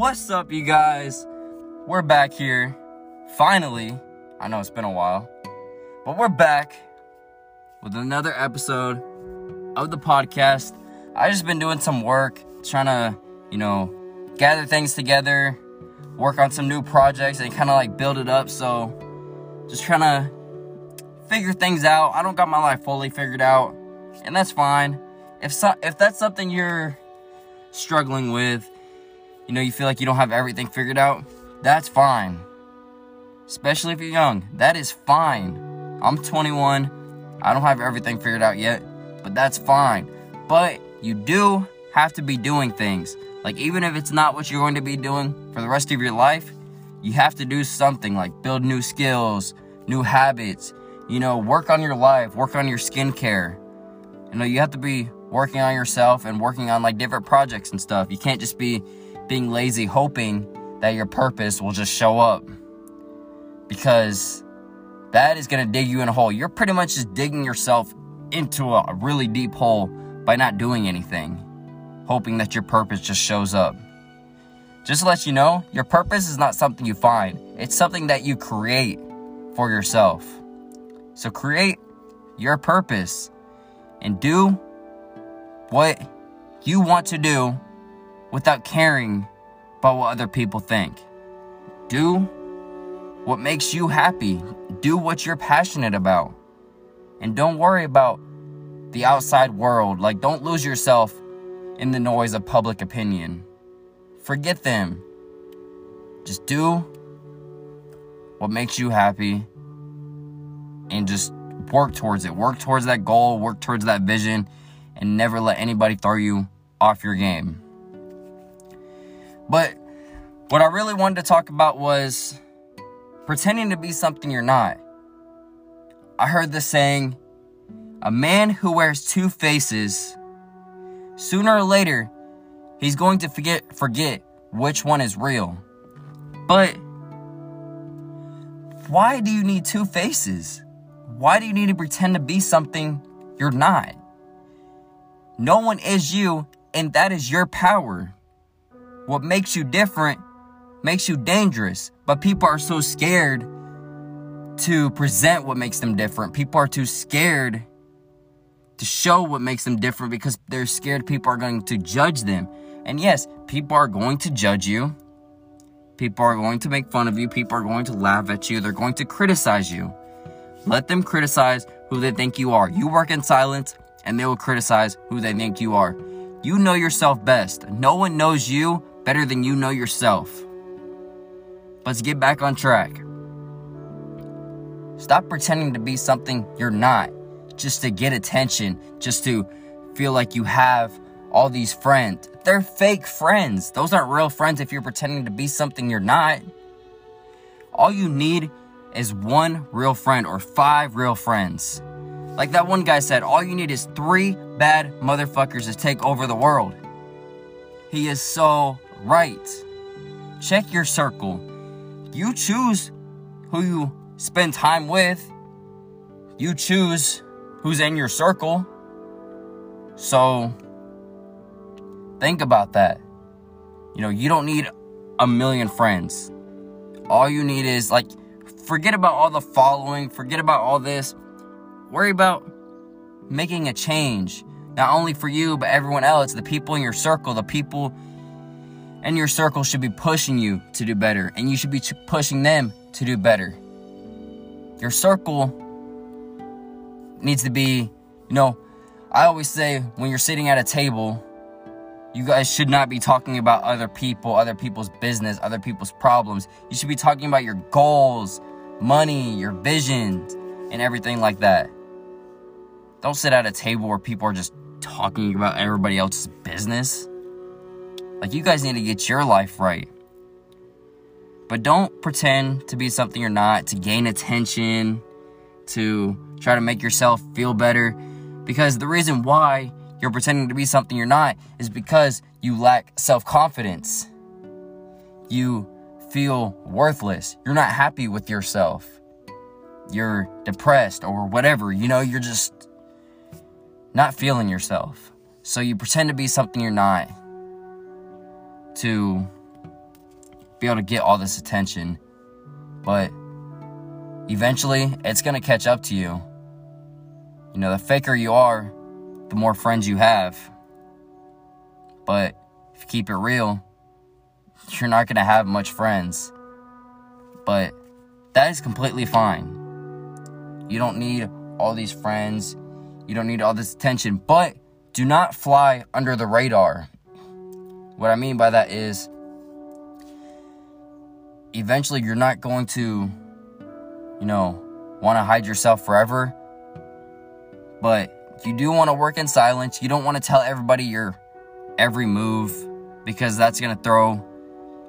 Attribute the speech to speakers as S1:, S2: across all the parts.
S1: What's up, you guys? We're back here. Finally. I know it's been a while. But we're back with another episode of the podcast. I just been doing some work, trying to, you know, gather things together, work on some new projects, and kind of like build it up. So, just trying to figure things out. I don't got my life fully figured out, and that's fine. If so, if that's something you're struggling with, you know, you feel like you don't have everything figured out, that's fine. Especially if you're young, that is fine. I'm 21. I don't have everything figured out yet, but that's fine. But you do have to be doing things. Like, even if it's not what you're going to be doing for the rest of your life, you have to do something like build new skills, new habits, you know, work on your life, work on your skincare. You know, you have to be working on yourself and working on like different projects and stuff. You can't just be being lazy hoping that your purpose will just show up. Because that is going to dig you in a hole. You're pretty much just digging yourself into a really deep hole by not doing anything, hoping that your purpose just shows up. Just to let you know, your purpose is not something you find, it's something that you create for yourself. So create your purpose and do what you want to do without caring about what other people think. Do what makes you happy. Do what you're passionate about. And don't worry about the outside world. Like, don't lose yourself in the noise of public opinion. Forget them. Just do what makes you happy and just work towards it. Work towards that goal, work towards that vision, and never let anybody throw you off your game. But what I really wanted to talk about was pretending to be something you're not. I heard this saying a man who wears two faces, sooner or later, he's going to forget forget which one is real. But why do you need two faces? Why do you need to pretend to be something you're not? No one is you, and that is your power. What makes you different makes you dangerous, but people are so scared to present what makes them different. People are too scared to show what makes them different because they're scared people are going to judge them. And yes, people are going to judge you. People are going to make fun of you. People are going to laugh at you. They're going to criticize you. Let them criticize who they think you are. You work in silence, and they will criticize who they think you are. You know yourself best. No one knows you better than you know yourself. Let's get back on track. Stop pretending to be something you're not just to get attention, just to feel like you have all these friends. They're fake friends. Those aren't real friends if you're pretending to be something you're not. All you need is one real friend or five real friends. Like that one guy said, all you need is three bad motherfuckers to take over the world. He is so right. Check your circle. You choose who you spend time with. You choose who's in your circle. So think about that. You know, you don't need a million friends. All you need is like forget about all the following, forget about all this. Worry about making a change. Not only for you, but everyone else, the people in your circle, the people and your circle should be pushing you to do better, and you should be pushing them to do better. Your circle needs to be, you know, I always say when you're sitting at a table, you guys should not be talking about other people, other people's business, other people's problems. You should be talking about your goals, money, your visions, and everything like that. Don't sit at a table where people are just talking about everybody else's business. Like, you guys need to get your life right. But don't pretend to be something you're not, to gain attention, to try to make yourself feel better. Because the reason why you're pretending to be something you're not is because you lack self confidence. You feel worthless. You're not happy with yourself. You're depressed or whatever. You know, you're just not feeling yourself. So you pretend to be something you're not to be able to get all this attention. But eventually, it's going to catch up to you. You know, the faker you are, the more friends you have. But if you keep it real, you're not going to have much friends. But that is completely fine. You don't need all these friends. You don't need all this attention. But do not fly under the radar. What I mean by that is eventually you're not going to, you know, want to hide yourself forever. But you do want to work in silence. You don't want to tell everybody your every move because that's going to throw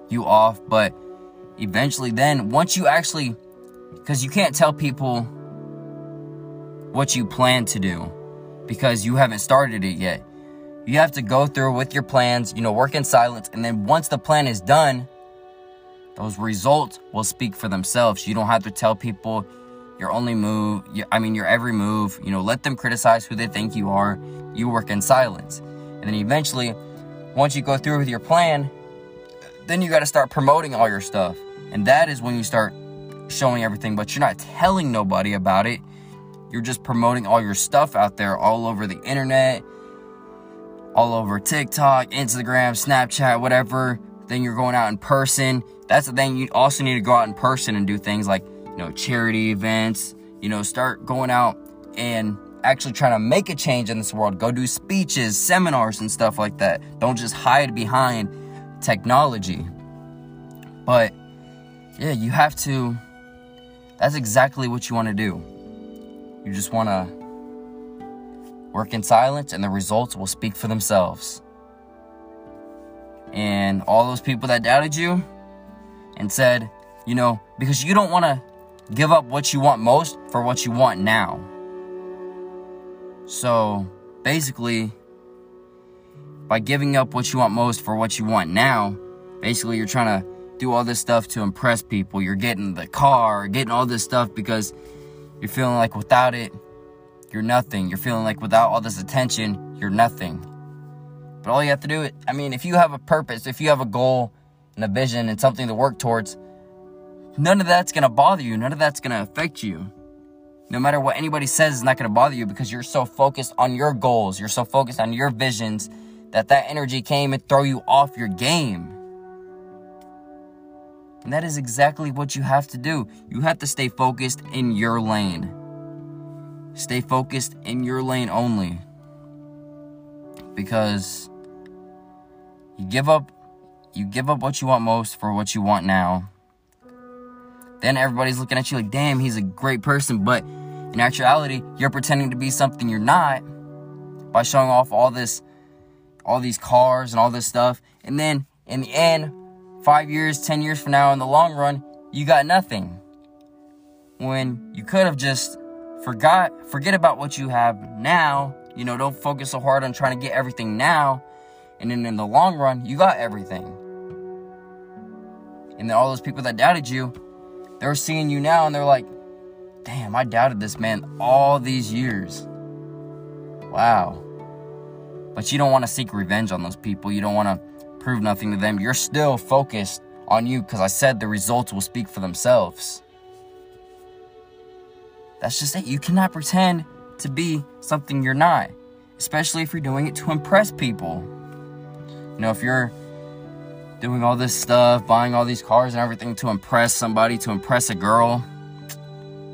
S1: you off. But eventually, then, once you actually, because you can't tell people what you plan to do because you haven't started it yet. You have to go through with your plans, you know, work in silence. And then once the plan is done, those results will speak for themselves. You don't have to tell people your only move, I mean, your every move. You know, let them criticize who they think you are. You work in silence. And then eventually, once you go through with your plan, then you got to start promoting all your stuff. And that is when you start showing everything, but you're not telling nobody about it. You're just promoting all your stuff out there all over the internet, all over TikTok, Instagram, Snapchat, whatever. Then you're going out in person. That's the thing. You also need to go out in person and do things like, you know, charity events, you know, start going out and actually trying to make a change in this world. Go do speeches, seminars, and stuff like that. Don't just hide behind technology. But yeah, you have to. That's exactly what you want to do. You just want to work in silence, and the results will speak for themselves. And all those people that doubted you and said, you know, because you don't want to give up what you want most for what you want now. So basically, by giving up what you want most for what you want now, basically you're trying to do all this stuff to impress people. You're getting the car, getting all this stuff because you're feeling like without it, you're nothing. You're feeling like without all this attention, you're nothing. But all you have to do is, I mean, if you have a purpose, if you have a goal and a vision and something to work towards, none of that's going to bother you. None of that's going to affect you. No matter what anybody says is not going to bother you because you're so focused on your goals. You're so focused on your visions that that energy came and throw you off your game. And that is exactly what you have to do. You have to stay focused in your lane. Stay focused in your lane only. Because you give up you give up what you want most for what you want now. Then everybody's looking at you like, "Damn, he's a great person," but in actuality, you're pretending to be something you're not by showing off all this all these cars and all this stuff. And then in the end, five years, 10 years from now, in the long run, you got nothing. When you could have just forgot, forget about what you have now. You know, don't focus so hard on trying to get everything now. And then in the long run, you got everything. And then all those people that doubted you, they're seeing you now and they're like, damn, I doubted this man all these years. Wow. But you don't want to seek revenge on those people. You don't want to prove nothing to them. You're still focused on you because I said the results will speak for themselves. That's just it. You cannot pretend to be something you're not, especially if you're doing it to impress people. You know, if you're doing all this stuff, buying all these cars and everything to impress somebody, to impress a girl,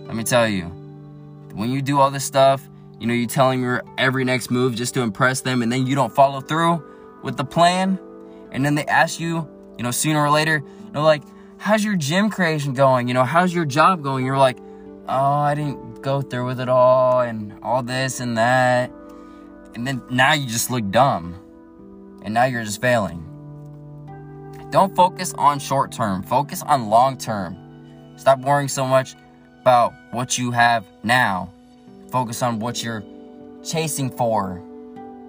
S1: let me tell you, when you do all this stuff, you know, you're telling your every next move just to impress them, and then you don't follow through with the plan, and then they ask you, you know, sooner or later, you know, like, how's your gym creation going? You know, how's your job going? You're like, oh, I didn't go through with it all and all this and that. And then now you just look dumb. And now you're just failing. Don't focus on short term, focus on long term. Stop worrying so much about what you have now. Focus on what you're chasing for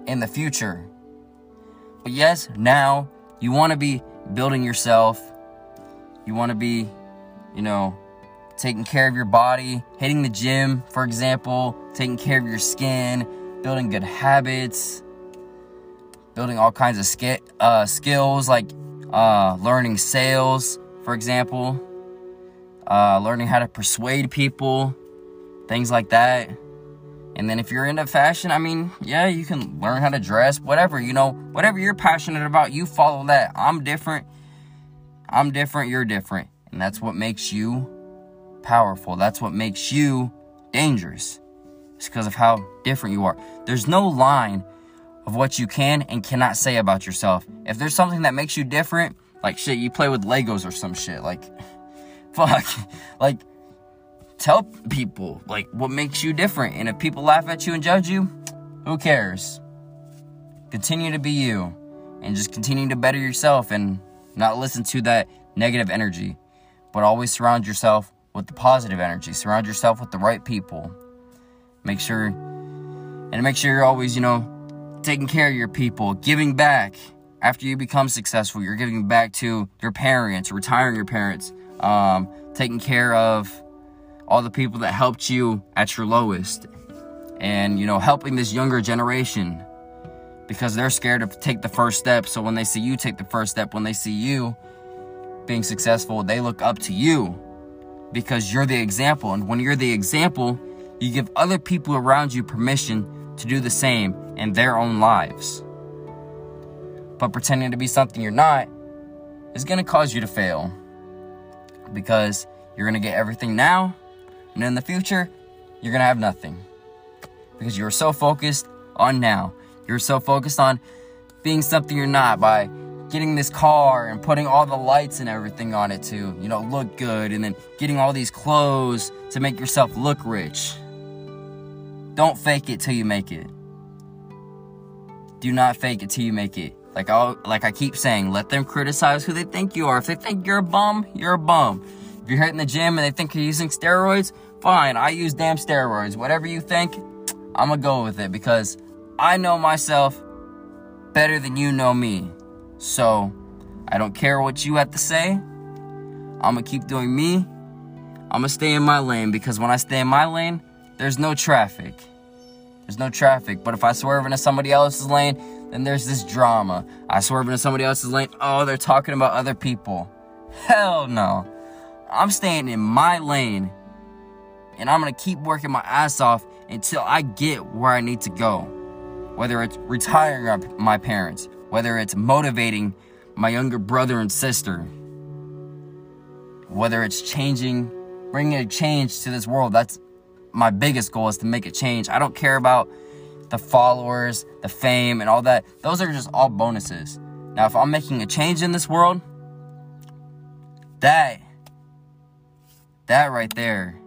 S1: in the future. But yes, now you want to be building yourself. You want to be, you know, taking care of your body, hitting the gym, for example, taking care of your skin, building good habits, building all kinds of sk- uh, skills like uh, learning sales, for example, uh, learning how to persuade people, things like that. And then if you're into fashion, I mean, yeah, you can learn how to dress, whatever, you know, whatever you're passionate about, you follow that. I'm different. I'm different, you're different. And that's what makes you powerful. That's what makes you dangerous. It's because of how different you are. There's no line of what you can and cannot say about yourself. If there's something that makes you different, like shit, you play with Legos or some shit, like, fuck. Like, tell people like what makes you different. And if people laugh at you and judge you, who cares? Continue to be you and just continue to better yourself and not listen to that negative energy, but always surround yourself with the positive energy. Surround yourself with the right people. Make sure and make sure you're always, you know, taking care of your people, giving back. After you become successful, you're giving back to your parents, retiring your parents, um, taking care of all the people that helped you at your lowest and you know helping this younger generation because they're scared to take the first step so when they see you take the first step when they see you being successful they look up to you because you're the example and when you're the example you give other people around you permission to do the same in their own lives but pretending to be something you're not is going to cause you to fail because you're going to get everything now and in the future, you're going to have nothing. Because you're so focused on now. You're so focused on being something you're not by getting this car and putting all the lights and everything on it to, you know, look good and then getting all these clothes to make yourself look rich. Don't fake it till you make it. Do not fake it till you make it. Like I like I keep saying, let them criticize who they think you are. If they think you're a bum, you're a bum. If you're hitting the gym and they think you're using steroids, fine, I use damn steroids. Whatever you think, I'm gonna go with it because I know myself better than you know me. So I don't care what you have to say. I'm gonna keep doing me. I'm gonna stay in my lane because when I stay in my lane, there's no traffic. There's no traffic. But if I swerve into somebody else's lane, then there's this drama. I swerve into somebody else's lane, oh, they're talking about other people. Hell no. I'm staying in my lane and I'm gonna keep working my ass off until I get where I need to go. Whether it's retiring my parents, whether it's motivating my younger brother and sister, whether it's changing, bringing a change to this world. That's my biggest goal is to make a change. I don't care about the followers, the fame, and all that. Those are just all bonuses. Now, if I'm making a change in this world, that that right there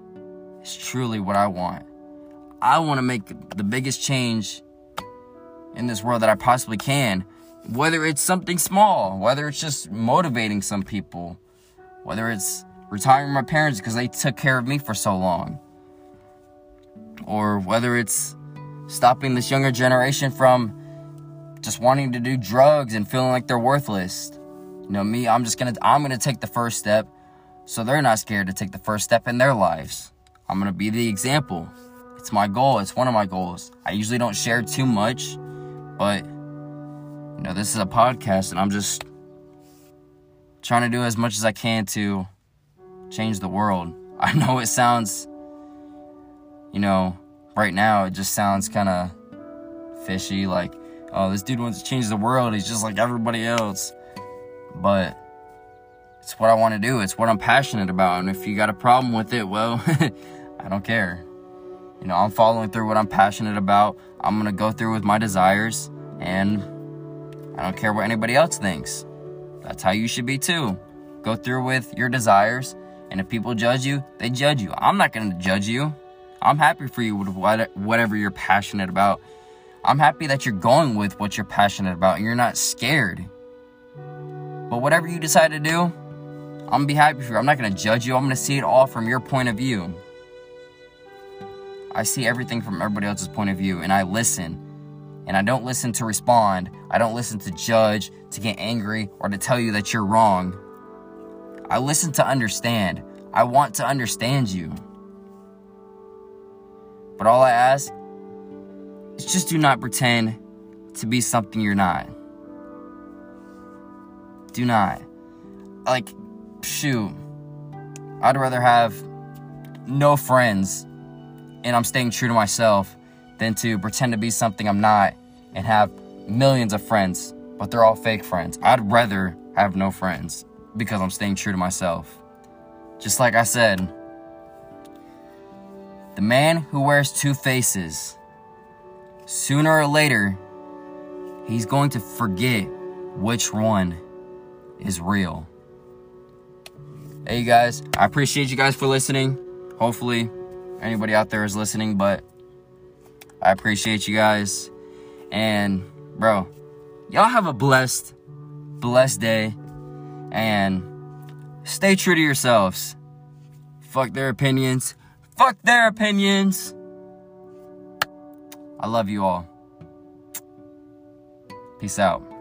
S1: is truly what I want. I want to make the biggest change in this world that I possibly can. Whether it's something small, whether it's just motivating some people, whether it's retiring my parents because they took care of me for so long, or whether it's stopping this younger generation from just wanting to do drugs and feeling like they're worthless. You know, me, I'm just gonna, I'm gonna take the first step so they're not scared to take the first step in their lives. I'm gonna be the example. It's my goal, it's one of my goals. I usually don't share too much, but you know, this is a podcast and I'm just trying to do as much as I can to change the world. I know it sounds, you know, right now it just sounds kind of fishy, like, oh, this dude wants to change the world. He's just like everybody else. But it's what I want to do. It's what I'm passionate about. And if you got a problem with it, well, I don't care. You know, I'm following through what I'm passionate about. I'm going to go through with my desires and I don't care what anybody else thinks. That's how you should be too. Go through with your desires and if people judge you, they judge you. I'm not going to judge you. I'm happy for you with whatever you're passionate about. I'm happy that you're going with what you're passionate about and you're not scared. But whatever you decide to do, I'm gonna be happy for you. I'm not gonna judge you. I'm gonna see it all from your point of view. I see everything from everybody else's point of view and I listen. And I don't listen to respond. I don't listen to judge, to get angry, or to tell you that you're wrong. I listen to understand. I want to understand you. But all I ask is just do not pretend to be something you're not. Do not. Like, shoot, I'd rather have no friends and I'm staying true to myself than to pretend to be something I'm not and have millions of friends, but they're all fake friends. I'd rather have no friends because I'm staying true to myself. Just like I said, the man who wears two faces, sooner or later, he's going to forget which one is real. Hey, you guys, I appreciate you guys for listening. Hopefully, anybody out there is listening, but I appreciate you guys. And, bro, y'all have a blessed, blessed day. And stay true to yourselves. Fuck their opinions. Fuck their opinions. I love you all. Peace out.